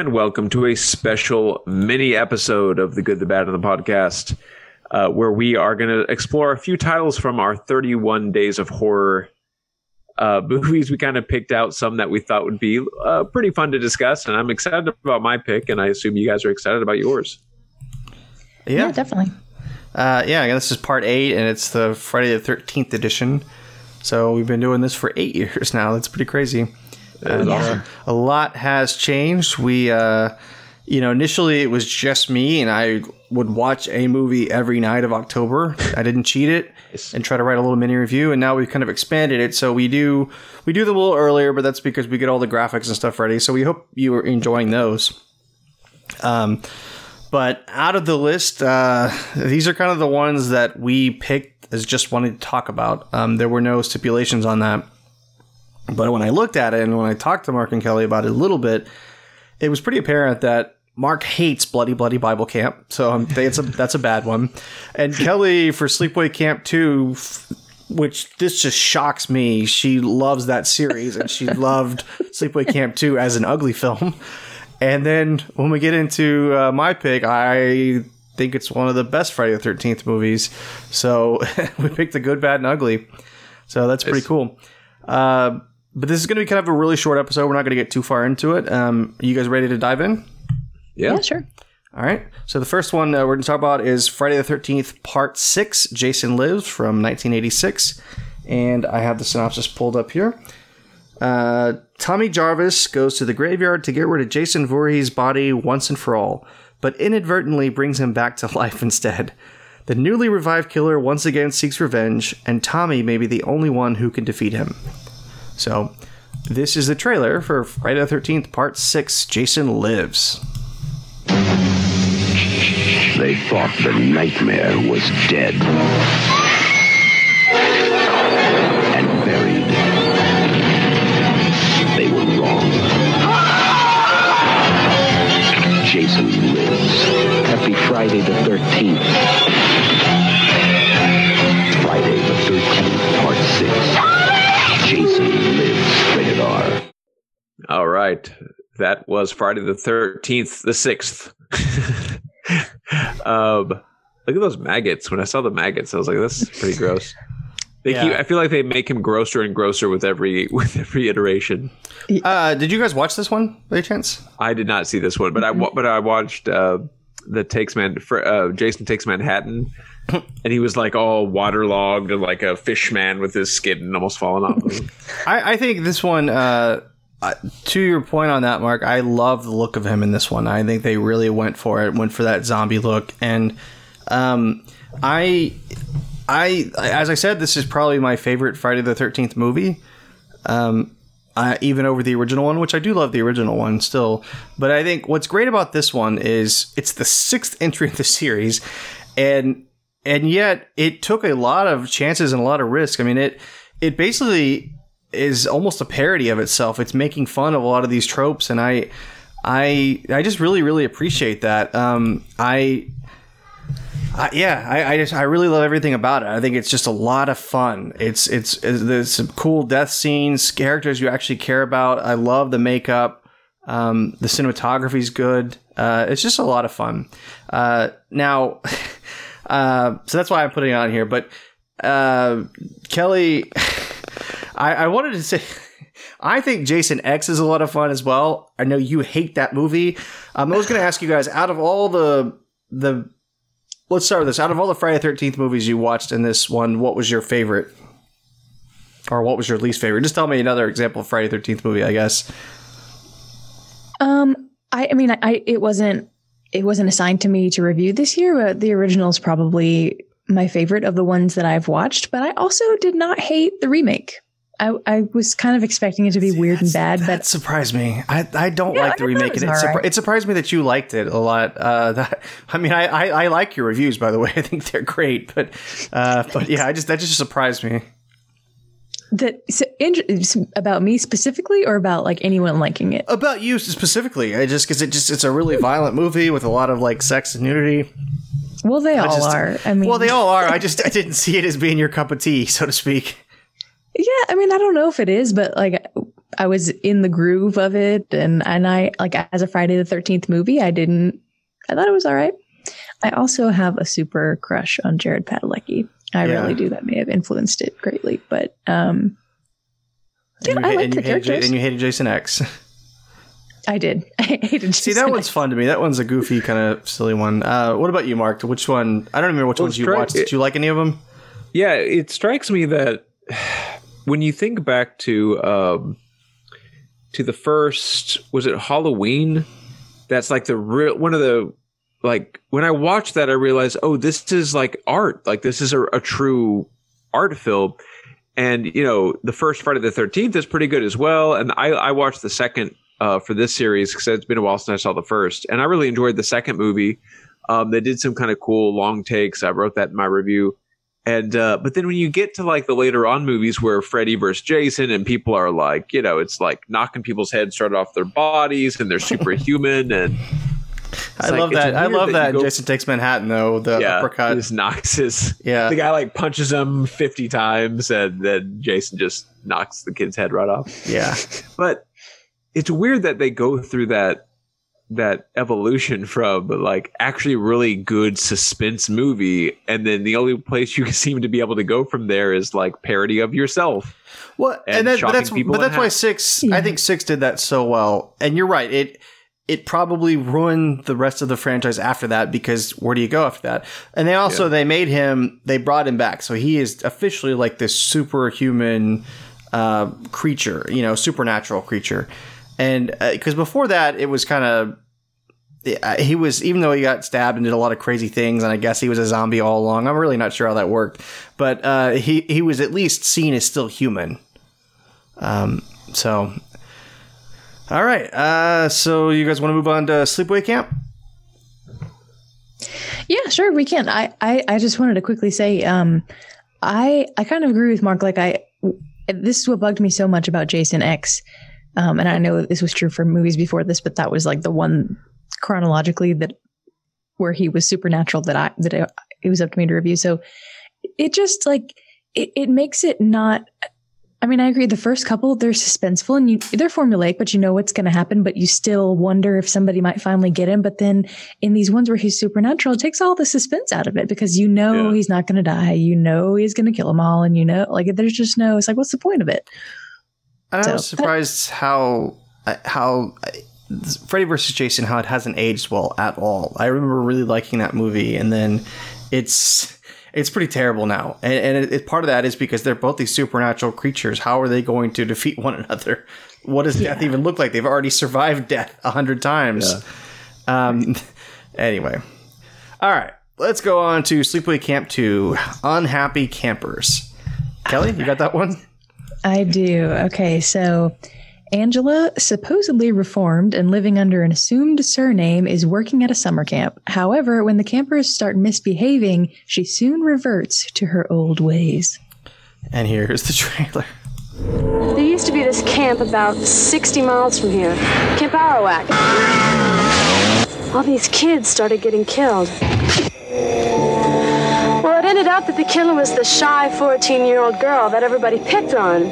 and welcome to a special mini episode of The Good, the Bad, and the Podcast, uh, where we are going to explore a few titles from our 31 Days of Horror uh, movies. We kind of picked out some that we thought would be uh, pretty fun to discuss, and I'm excited about my pick, and I assume you guys are excited about yours. Yeah, Yeah, definitely. Uh, yeah, this is part eight, and it's the Friday the Thirteenth edition. So we've been doing this for eight years now. That's pretty crazy. Is And, uh, awesome. a lot has changed. We, uh, you know, initially it was just me, and I would watch a movie every night of October. I didn't cheat it and try to write a little mini review. And now we've kind of expanded it, so we do we do them a little earlier, but that's because we get all the graphics and stuff ready. So we hope you are enjoying those. Um, but out of the list, uh, these are kind of the ones that we picked as just wanting to talk about. Um, there were no stipulations on that. But when I looked at it and when I talked to Mark and Kelly about it a little bit, it was pretty apparent that Mark hates Bloody Bloody Bible Camp, so um, it's a, that's a bad one. And Kelly for Sleepaway Camp 2, which this just shocks me. She loves that series and she loved Sleepaway Camp 2 as an ugly film. And then when we get into uh, my pick, I think it's one of the best Friday the 13th movies. So we picked the good, bad, and ugly. So that's pretty cool. Uh, but this is going to be kind of a really short episode. We're not going to get too far into it. Um, are you guys ready to dive in? Yeah. Yeah, sure. All right. So the first one uh, we're going to talk about is Friday the 13th, Part 6, Jason Lives from 1986. And I have the synopsis pulled up here. Uh, Tommy Jarvis goes to the graveyard to get rid of Jason Voorhees' body once and for all, but inadvertently brings him back to life instead. The newly revived killer once again seeks revenge, and Tommy may be the only one who can defeat him. So, this is the trailer for Friday the 13th, Part 6, Jason Lives. They thought the nightmare was dead That was Friday the 13th, the 6th. um, look at those maggots. When I saw the maggots, I was like, this is pretty gross. They Yeah. keep, I feel like they make him grosser and grosser with every with every iteration. Uh, did you guys watch this one by any chance? I did not see this one, but I but I watched uh, the takes man fr- uh, Jason takes Manhattan, and he was like all waterlogged and like a fish man with his skin almost falling off. I, I think this one, uh, to your point on that, Mark, I love the look of him in this one. I think they really went for it, went for that zombie look, and um, I, I, as I said, this is probably my favorite Friday the Thirteenth movie. Um, even over the original one, which I do love the original one still. But I think what's great about this one is it's the sixth entry in the series, and and yet it took a lot of chances and a lot of risk. I mean it it basically is almost a parody of itself. It's making fun of a lot of these tropes, and I I I just really really appreciate that. Um, I I, yeah, I, I just I really love everything about it. I think it's just a lot of fun. It's it's, it's there's some cool death scenes, characters you actually care about. I love the makeup. Um, the cinematography's good. Uh, it's just a lot of fun. Uh, now, uh, so that's why I'm putting it on here. But uh, Kelly, I, I wanted to say. I think Jason X is a lot of fun as well. I know you hate that movie. Um, I was going to ask you guys, out of all the the let's start with this. Out of all the Friday Thirteenth movies you watched in this one, what was your favorite, or what was your least favorite? Just tell me another example of Friday Thirteenth movie, I guess. Um, I, I mean, I, I it wasn't it wasn't assigned to me to review this year, but the original is probably my favorite of the ones that I've watched. But I also did not hate the remake. I, I was kind of expecting it to be weird and bad, That but surprised me. I, I don't Yeah, like I the thought it remake. it, surpri- alright. it surprised me that you liked it a lot. Uh, that, I mean, I, I, I like your reviews, by the way. I think they're great, but uh, but yeah, I just that just surprised me. that so, in, about me specifically, or about like anyone liking it. About you specifically, I just because it just it's a really violent movie with a lot of like sex and nudity. Well, they all just- are. I mean, Well, they all are. I just I didn't see it as being your cup of tea, so to speak. Yeah, I mean, I don't know if it is, but like I was in the groove of it, and and I like as a Friday the Thirteenth movie, I didn't. I thought it was all right. I also have a super crush on Jared Padalecki. I Yeah. really do. That may have influenced it greatly, but um, And Yeah, you, I ha- like and, the you hated, and you hated Jason X. I did. I hated. See, Jason that one's fun to me. That one's a goofy, kind of silly one. Uh, what about you, Mark? Which one? I don't remember which Well, ones you strike- watched. Did you like any of them? Yeah, it strikes me that when you think back to um, to the first, was it Halloween? That's like the real one of the like when I watched that, I realized, oh, this is like art. Like this is a, a true art film. And you know, the first Friday the Thirteenth is pretty good as well. And I, I watched the second uh, for this series because it's been a while since I saw the first, and I really enjoyed the second movie. Um, they did some kind of cool long takes. I wrote that in my review. And uh, but then when you get to like the later on movies where Freddy versus Jason and people are like, you know, it's like knocking people's heads straight off their bodies and they're superhuman and I like- love that. I love that that. you go- Jason Takes Manhattan, though the yeah, uppercut. just knocks his Yeah, the guy like punches him fifty times and then Jason just knocks the kid's head right off. yeah. But it's weird that they go through that that evolution from like actually really good suspense movie and then the only place you seem to be able to go from there is like parody of yourself. Well, and, and that, but that's people but that's why six. I think six did that so well. And you're right. It it probably ruined the rest of the franchise after that because where do you go after that? And they also Yeah. they made him. They brought him back, so he is officially like this superhuman uh, creature. You know, supernatural creature. And because before that, it was kind of he was even though he got stabbed and did a lot of crazy things, and I guess he was a zombie all along. I'm really not sure how that worked, but uh, he he was at least seen as still human. Um, so, all right. Uh, so you guys want to move on to Sleepaway Camp? Yeah, sure, we can. I, I, I just wanted to quickly say, um, I, I kind of agree with Mark. Like, I, this is what bugged me so much about Jason X. Um, and I know this was true for movies before this, but that was like the one chronologically that where he was supernatural that I, that it, it was up to me to review. So it just like, it, it makes it not, I mean, I agree. The first couple, they're suspenseful and you, they're formulaic, but you know what's going to happen, but you still wonder if somebody might finally get him. But then in these ones where he's supernatural, it takes all the suspense out of it because you know Yeah. he's not going to die. You know he's going to kill them all. And you know, like, there's just no, it's like, what's the point of it? I So- was surprised how how Freddy versus Jason how it hasn't aged well at all. I remember really liking that movie, and then it's it's pretty terrible now. And, and it, it- part of that is because they're both these supernatural creatures. How are they going to defeat one another? What does death even look like? They've already survived death a hundred times. Um. Anyway, all right. Let's go on to Sleepaway Camp Two: Unhappy Campers. Kelly, you got that one? I do. Okay. So Angela, supposedly reformed and living under an assumed surname, is working at a summer camp. However, when the campers start misbehaving, she soon reverts to her old ways. And here's the trailer. There used to be this camp about 60 miles from here, Camp Arawak. All these kids started getting killed. Well, it ended up that the killer was the shy 14 year old girl that everybody picked on.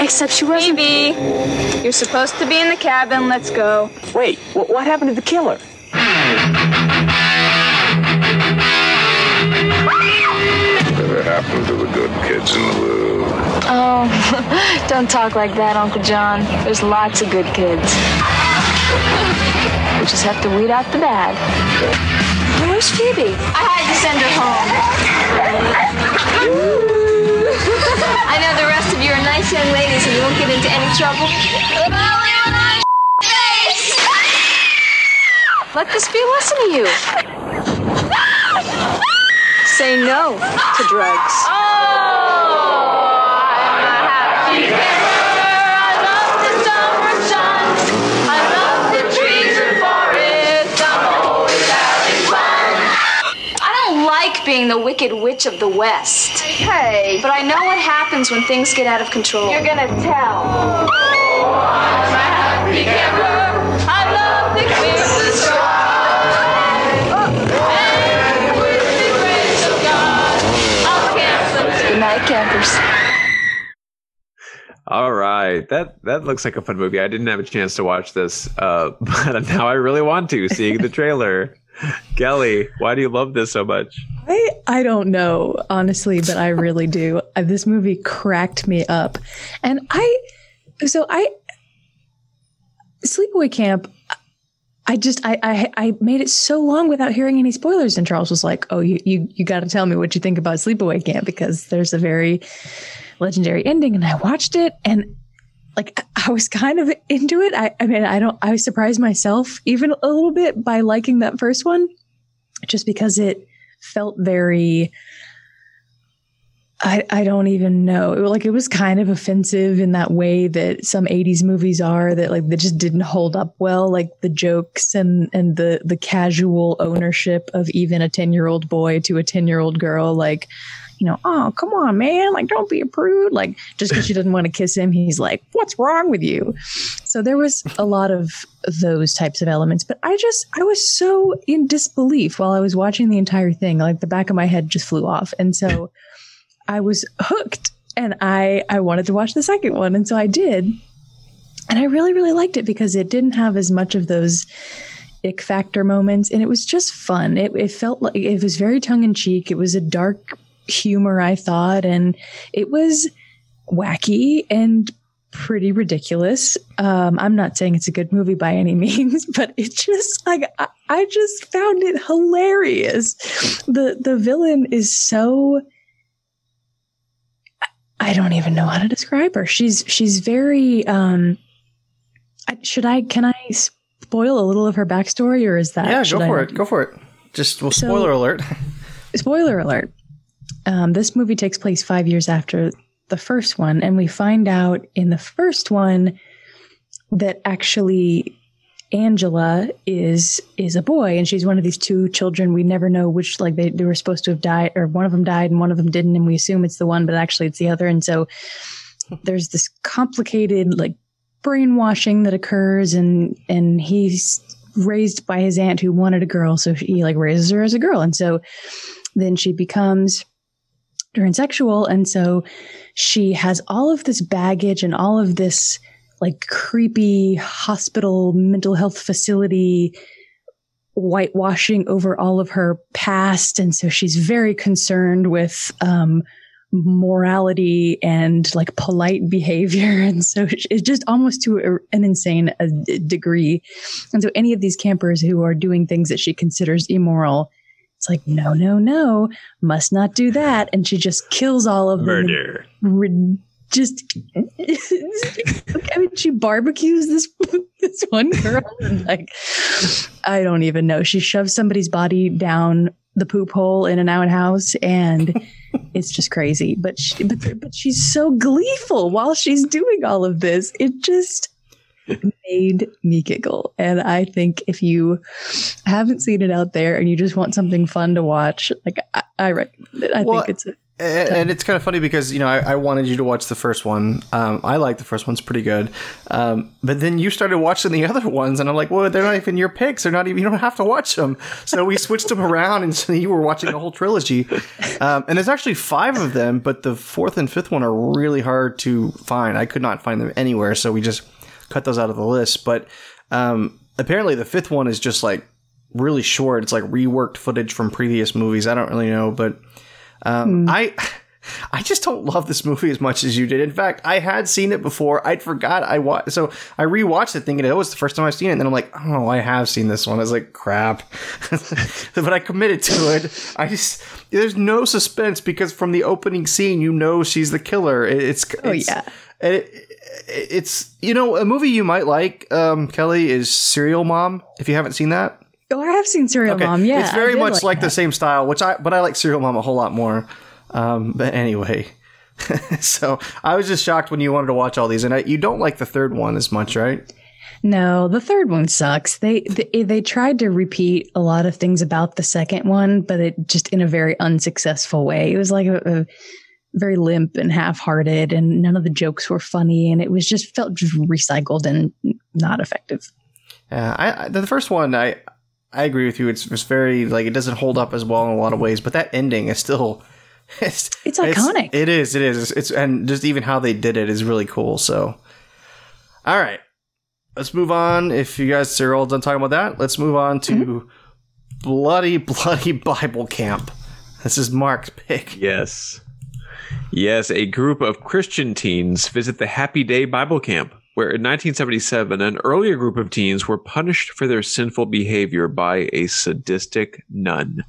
Except she wasn't. Baby, you're supposed to be in the cabin. Let's go. Wait, wh- what happened to the killer? Whatever happened to the good kids in the world? Oh, don't talk like that, Uncle John. There's lots of good kids. We just have to weed out the bad. Where's Phoebe? I had to send her home. I know the rest of you are nice young ladies and you won't get into any trouble. Let this be a lesson to you. Say no to drugs. I being the wicked witch of the West. Hey. But I know what happens when things get out of control. You're gonna tell. Good night, campers. All right. that that looks like a fun movie. I didn't have a chance to watch this, uh, but now I really want to. Seeing the trailer, Kelly, why do you love this so much? I I don't know honestly, but I really do. Uh, This movie cracked me up, and I so I Sleepaway Camp. I just I, I I made it so long without hearing any spoilers, and Charles was like, "Oh, you you you got to tell me what you think about Sleepaway Camp because there's a very legendary ending." And I watched it, and like I was kind of into it. I I mean I don't I surprised myself even a little bit by liking that first one, just because it felt very I, I don't even know. It, like it was kind of offensive in that way that some 80s movies are that like they just didn't hold up well, like the jokes and and the the casual ownership of even a 10-year-old boy to a 10-year-old girl like you know, oh, come on, man. Like, don't be a prude. Like, just because she doesn't want to kiss him, he's like, what's wrong with you? So there was a lot of those types of elements. But I just, I was so in disbelief while I was watching the entire thing. Like, the back of my head just flew off. And so I was hooked and I, I wanted to watch the second one. And so I did. And I really, really liked it because it didn't have as much of those ick factor moments and it was just fun. It, it felt like it was very tongue in cheek. It was a dark humor, I thought, and it was wacky and pretty ridiculous. Um, I'm not saying it's a good movie by any means, but it just like I, I just found it hilarious. The the villain is so don't even know how to describe her. She's she's very um I- should I can I spoil a little of her backstory or is that yeah, go for not? it. Go for it. Just well, So- spoiler alert. spoiler alert. Um, this movie takes place five years after the first one, and we find out in the first one that actually Angela is is a boy, and she's one of these two children. We never know which, like they, they were supposed to have died, or one of them died and one of them didn't, and we assume it's the one, but actually it's the other. And so there's this complicated like brainwashing that occurs, and and he's raised by his aunt who wanted a girl, so he like raises her as a girl, and so then she becomes transsexual and so she has all of this baggage and all of this like creepy hospital mental health facility whitewashing over all of her past. And so she's very concerned with um morality and like polite behavior. And so it's just almost to a- an insane uh, degree. And so any of these campers who are doing things that she considers immoral it's like no no no must not do that. And she just kills all of them. Murder. Just I mean she barbecues this this one girl? And like I don't even know. She shoves somebody's body down the poop hole in an outhouse and it's just crazy. But she, but but she's so gleeful while she's doing all of this. It just made me giggle. And I think if you haven't seen it out there and you just want something fun to watch like I, I recommend it. I Well, think it's a And, it's kind of funny because you know I, I wanted you to watch the first one. Um, I like the first one's pretty good, um, but then you started watching the other ones, and I'm like, well, they're not even your picks. They're not even. You don't have to watch them. So we switched them around, and so you were watching the whole trilogy. Um, and there's actually five of them, but the fourth and fifth one are really hard to find. I could not find them anywhere, so we just cut those out of the list. But um, apparently, the fifth one is just like really short. It's like reworked footage from previous movies. I don't really know, but um, I I just don't love this movie as much as you did. In fact, I had seen it before. I'd forgot I watched, so I rewatched it thinking it was the first time I've seen it. And then I'm like, oh, I have seen this one. I was like, crap, but I committed to it. I just there's no suspense because from the opening scene, you know she's the killer. It- It's Oh, it's, yeah. It, it's you know a movie you might like, um, Kelly is Serial Mom. If you haven't seen that, oh I have seen Serial Okay. Mom yeah it's very much like, the same style, which I but I like Serial Mom a whole lot more. Um, but anyway, so I was just shocked when you wanted to watch all these, and I, you don't like the third one as much, right? No, the third one sucks. They, they they tried to repeat a lot of things about the second one, but it just in a very unsuccessful way. It was like a, a very limp and half-hearted, and none of the jokes were funny, and it was just felt just recycled and not effective. Yeah, I, I the first one I I agree with you. It's it's very like it doesn't hold up as well in a lot of ways, but that ending is still it's It's iconic. it is. It is. It's, and just even how they did it is really cool. So All right. Let's move on. If you guys are all done talking about that, let's move on to Mm-hmm. Bloody Bloody Bible Camp. This is Mark's pick. Yes. Yes, a group of Christian teens visit the Happy Day Bible Camp, where in 1977, an earlier group of teens were punished for their sinful behavior by a sadistic nun.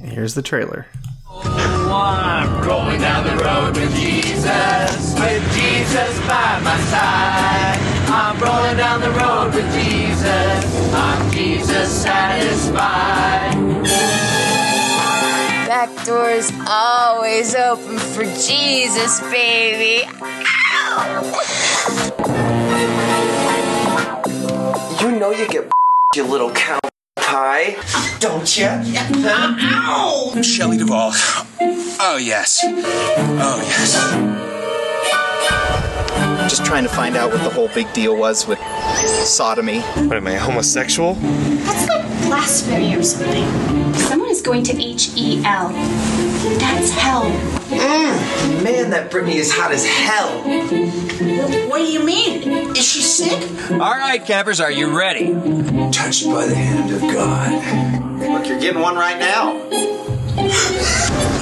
Here's the trailer. Oh, I'm rolling down the road with Jesus, with Jesus by my side. I'm rolling down the road with Jesus, I'm Jesus satisfied. Back door's always open for Jesus, baby. You know you get you little cow pie, don't you? Ow! Shelley Duvall. Oh, yes. Oh, yes. Just trying to find out what the whole big deal was with sodomy. What am I, homosexual? That's like blasphemy or something. Someone is going to H E L. That's hell. Mm, man, that Brittany is hot as hell. What do you mean? Is she sick? All right, campers, are you ready? Touched by the hand of God. Look, you're getting one right now.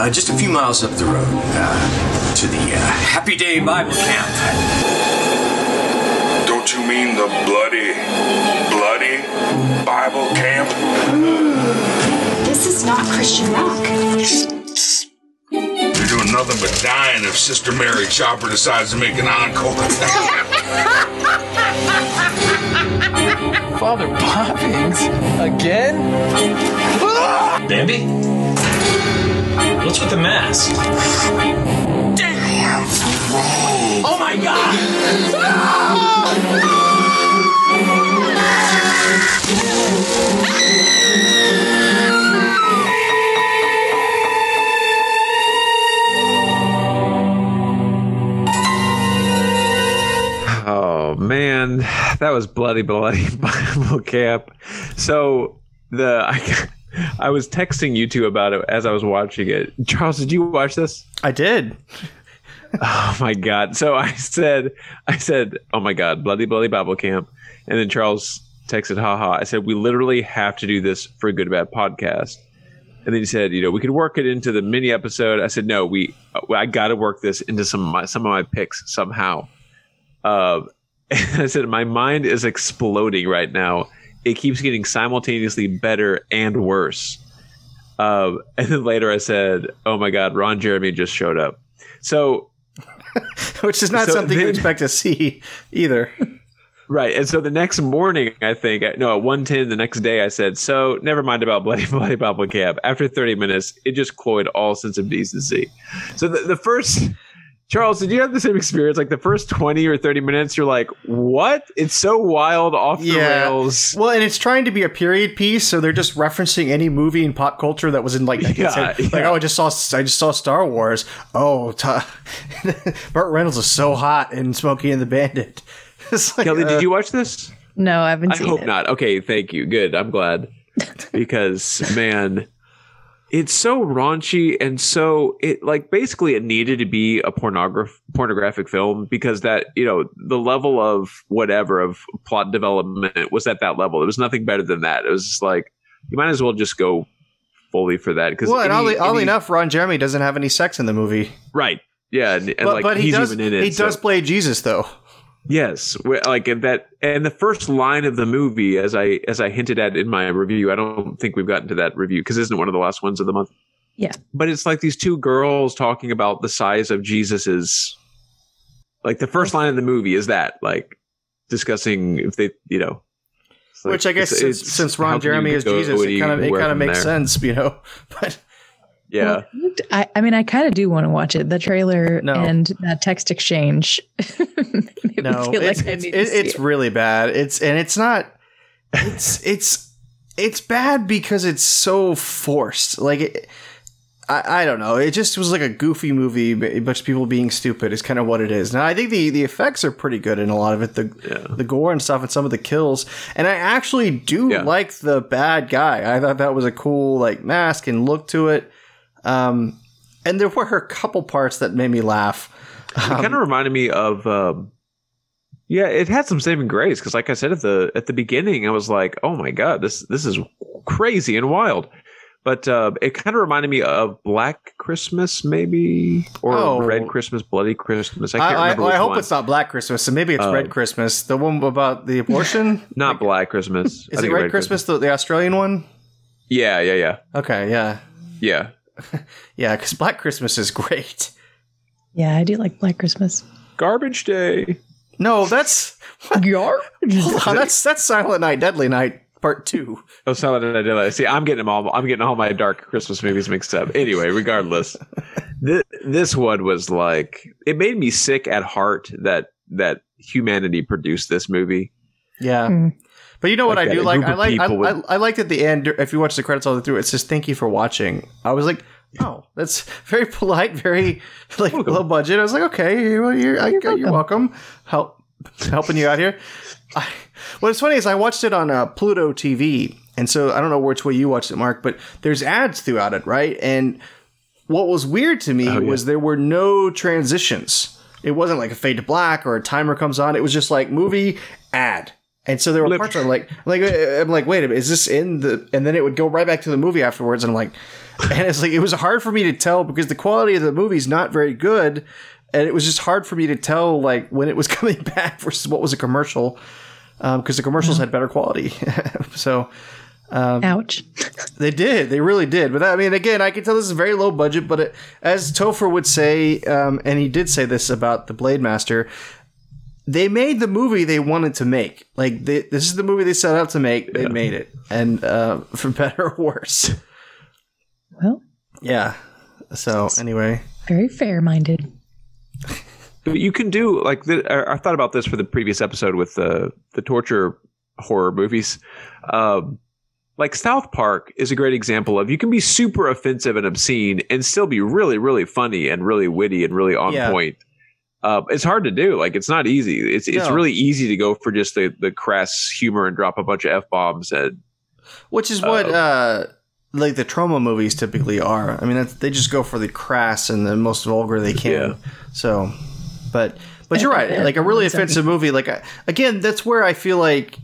Uh, just a few miles up the road uh, to the uh, Happy Day Bible Camp. Don't you mean the bloody, bloody Bible camp? This is not Christian rock. You're doing nothing but dying if Sister Mary Chopper decides to make an encore. Father Poppins? Again? Bambi? What's with the mask? Damn! Oh my god! Oh man, that was bloody bloody Bible camp. So the I, I was texting you two about it as I was watching it. Charles, did you watch this? I did. Oh my god. So I said I said, "Oh my god, bloody bloody Bible camp." And then Charles texted, "Haha." I said, "We literally have to do this for a good bad podcast." And then he said, "You know, we could work it into the mini episode." I said, "No, we I got to work this into some of my some of my picks somehow." Uh, I said, "My mind is exploding right now. It keeps getting simultaneously better and worse." Uh, and then later I said, "Oh my god, Ron Jeremy just showed up." So Which is not So something you then- expect to see either. Right. And so the next morning, I think, no, at 110 the next day, I said, so never mind about Bloody Bloody Bible Camp. After 30 minutes, it just cloyed all sense of decency. So the, the first, Charles, did you have the same experience? Like the first 20 or 30 minutes, you're like, what? It's so wild, off the rails. Well, and it's trying to be a period piece, so they're just referencing any movie in pop culture that was in like, Yeah, like yeah. oh, I just saw, I just saw Star Wars. Oh, ta Burt Reynolds is so hot in Smokey and the Bandit. It's like, Kelly, uh, did you watch this? No, I haven't I seen hope it. not. Okay, thank you. Good. I'm glad. because man, it's so raunchy and so it like basically it needed to be a pornograph pornographic film because that, you know, the level of whatever of plot development was at that level. It was nothing better than that. It was just like you might as well just go fully for that because Well, and oddly, oddly enough, Ron Jeremy doesn't have any sex in the movie. right. Yeah, and, and But, like but he he's does. even in it. he so- does play Jesus, though. Yes, like in that, and the first line of the movie, as I as I hinted at in my review, I don't think we've gotten to that review because isn't one of the last ones of the month. Yeah. But it's like these two girls talking about the size of Jesus's. Like the first line of the movie is that like discussing if they, you know, like- Which I guess it's- since, it's since Ron Jeremy is Jesus, it kind of it kind of makes there? sense, you know. But Yeah. I, I mean, I kind of do want to watch it. The trailer No. and that text exchange. no, it's like it's, need to it- it's it. really bad. It's and it's not. It's it's it's bad because it's so forced. Like it, I I don't know. It just was like a goofy movie, a bunch of people being stupid is kind of what it is. Now I think the the effects are pretty good in a lot of it. The the gore and stuff and some of the kills. And I actually do like the bad guy. I thought that was a cool like mask and look to it. Um, and there were a couple parts that made me laugh. it kind of reminded me of um, Yeah, it had some saving grace because, like I said at the at the beginning, I was like, "Oh my god, this this is crazy and wild." But uh, it kind of reminded me of Black Christmas, maybe, or Oh. Red Christmas, Bloody Christmas. I I, can't I, remember. I which hope one. it's not Black Christmas, so maybe it's. Red Christmas. The one about the abortion. not Black Christmas. I Is it think Red, Christmas, the, the Australian one? Yeah, yeah, yeah, Okay, yeah, yeah. yeah. Because Black Christmas is great. Yeah, I do like Black Christmas. Garbage Day. No, that's Garbage. hold on, that's that's Silent Night, Deadly Night Part Two. Oh, Silent Night Deadly. Night. See, I'm getting them all. I'm getting all my dark Christmas movies mixed up. Anyway, regardless, this, this one was like it made me sick at heart that that humanity produced this movie. Yeah. Hmm. But you know what Like I do like? I like I, with- I, I liked at the end if you watch the credits all the way through, it says thank you for watching. I was like, oh, that's very polite, very like low budget. I was like, okay, well, you're I, you're, welcome. welcome. Help helping you out here. I, what's funny is I watched it on uh, Pluto TV, and so I don't know which way you watched it, Mark, but there's ads throughout it, right? And what was weird to me Oh, yeah. was there were no transitions. It wasn't like a fade to black or a timer comes on. It was just like movie ad. And so there were Lip- parts where I'm like, like uh, I'm like, wait a minute, is this in the? And then it would go right back to the movie afterwards, and I'm like, and it's like it was hard for me to tell because the quality of the movie is not very good, and it was just hard for me to tell like when it was coming back versus what was a commercial, because the commercials had better quality. so Ouch. they did. They really did. But I mean, again, I can tell this is very low budget. But it, as Topher would say, um, and he did say this about the Blade Master, they made the movie they wanted to make. Like they, this is the movie they set out to make. They made it, and uh, for better or worse. Well, Yeah. So anyway, very fair minded. But you can do like the, I I thought about this for the previous episode with the the torture horror movies. Um, like South Park is a great example of you can be super offensive and obscene and still be really really funny and really witty and really on Yeah. point. Uh, it's hard to do. Like it's not easy. It's it's really easy to go for just the the crass humor and drop a bunch of f bombs and which is what uh, like the Troma movies typically are. I mean, that's, they just go for the crass and the most vulgar they can. Yeah. So, but but you're right. Like a really offensive movie. Like I, again, that's where I feel like.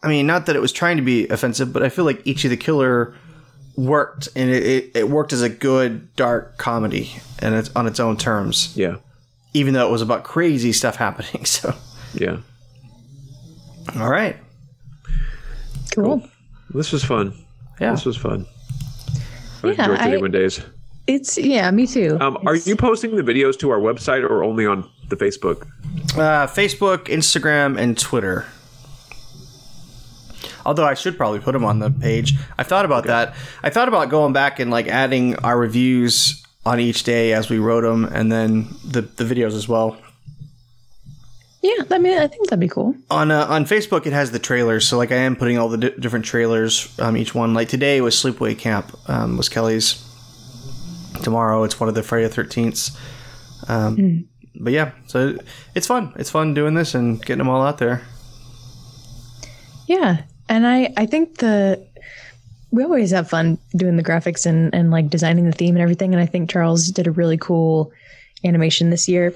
I mean, not that it was trying to be offensive, but I feel like Ichi the Killer worked, and it, it, it worked as a good dark comedy, and it's on its own terms. yeah Even though it was about crazy stuff happening. So, yeah. all right, Cool. This was fun. Yeah. this was fun. I Yeah, enjoyed I- days. It's yeah, me too. Um, are you posting the videos to our website or only on the Facebook? uh, Facebook, Instagram, and Twitter. Although I should probably put them on the page. I thought about that. I thought about going back and like adding our reviews on each day as we wrote them, and then the the videos as well. yeah, I mean, I think that'd be cool. On uh, on Facebook, it has the trailers. So like I am putting all the di- different trailers. Um, each one. Like today was Sleepaway Camp. Um, was Kelly's. Tomorrow it's one of the Friday the Thirteenths. Um, But yeah, so it's fun. It's fun doing this and getting them all out there. Yeah, and I I think the we always have fun doing the graphics and and like designing the theme and everything. And I think Charles did a really cool animation this year.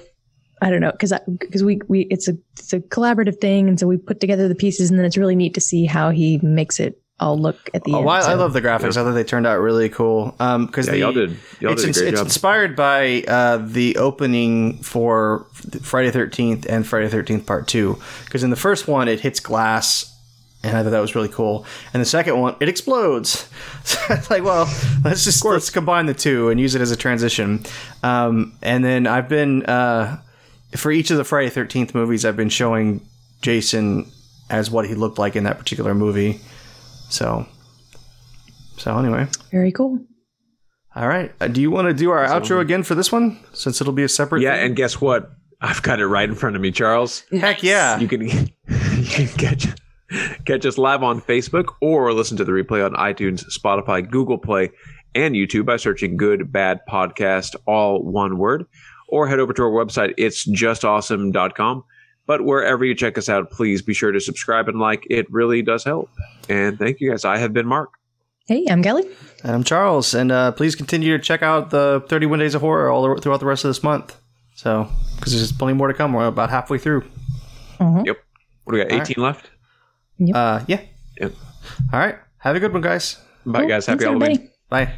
I don't know because because we we it's a it's a collaborative thing, and so we put together the pieces, and then it's really neat to see how he makes it all look at the Oh, end. I, I love the graphics. I thought they turned out really cool. Um, because Yeah, y'all did- y'all it's, did a great it's job. inspired by uh, the opening for Friday Thirteenth and Friday Thirteenth Part Two. Because in the first one, it hits glass, and I thought that was really cool. And the second one, it explodes. So it's like, well, let's just let's combine the two and use it as a transition. Um, and then I've been uh, for each of the Friday Thirteenth movies, I've been showing Jason as what he looked like in that particular movie. So, so anyway, Very cool. all right. Uh, do you want to do our outro again for this one, since it'll be a separate? Yeah, thing? and guess what? I've got it right in front of me, Charles. heck yeah, You can, you can catch catch us live on Facebook or listen to the replay on iTunes, Spotify, Google Play, and YouTube by searching "Good Bad Podcast," all one word, or head over to our website. It's justawesome.com. But wherever you check us out, please be sure to subscribe and like. It really does help. And thank you guys. I have been Mark. Hey, I'm Kelly. and I'm Charles, and uh, please continue to check out the 31 Days of Horror all the- throughout the rest of this month. So, because there's plenty more to come. We're about halfway through. Yep. What do we got? All right. 18 left? Uh, yeah. Yep. All right. Have a good one, guys. Bye, guys. Happy Halloween. Bye.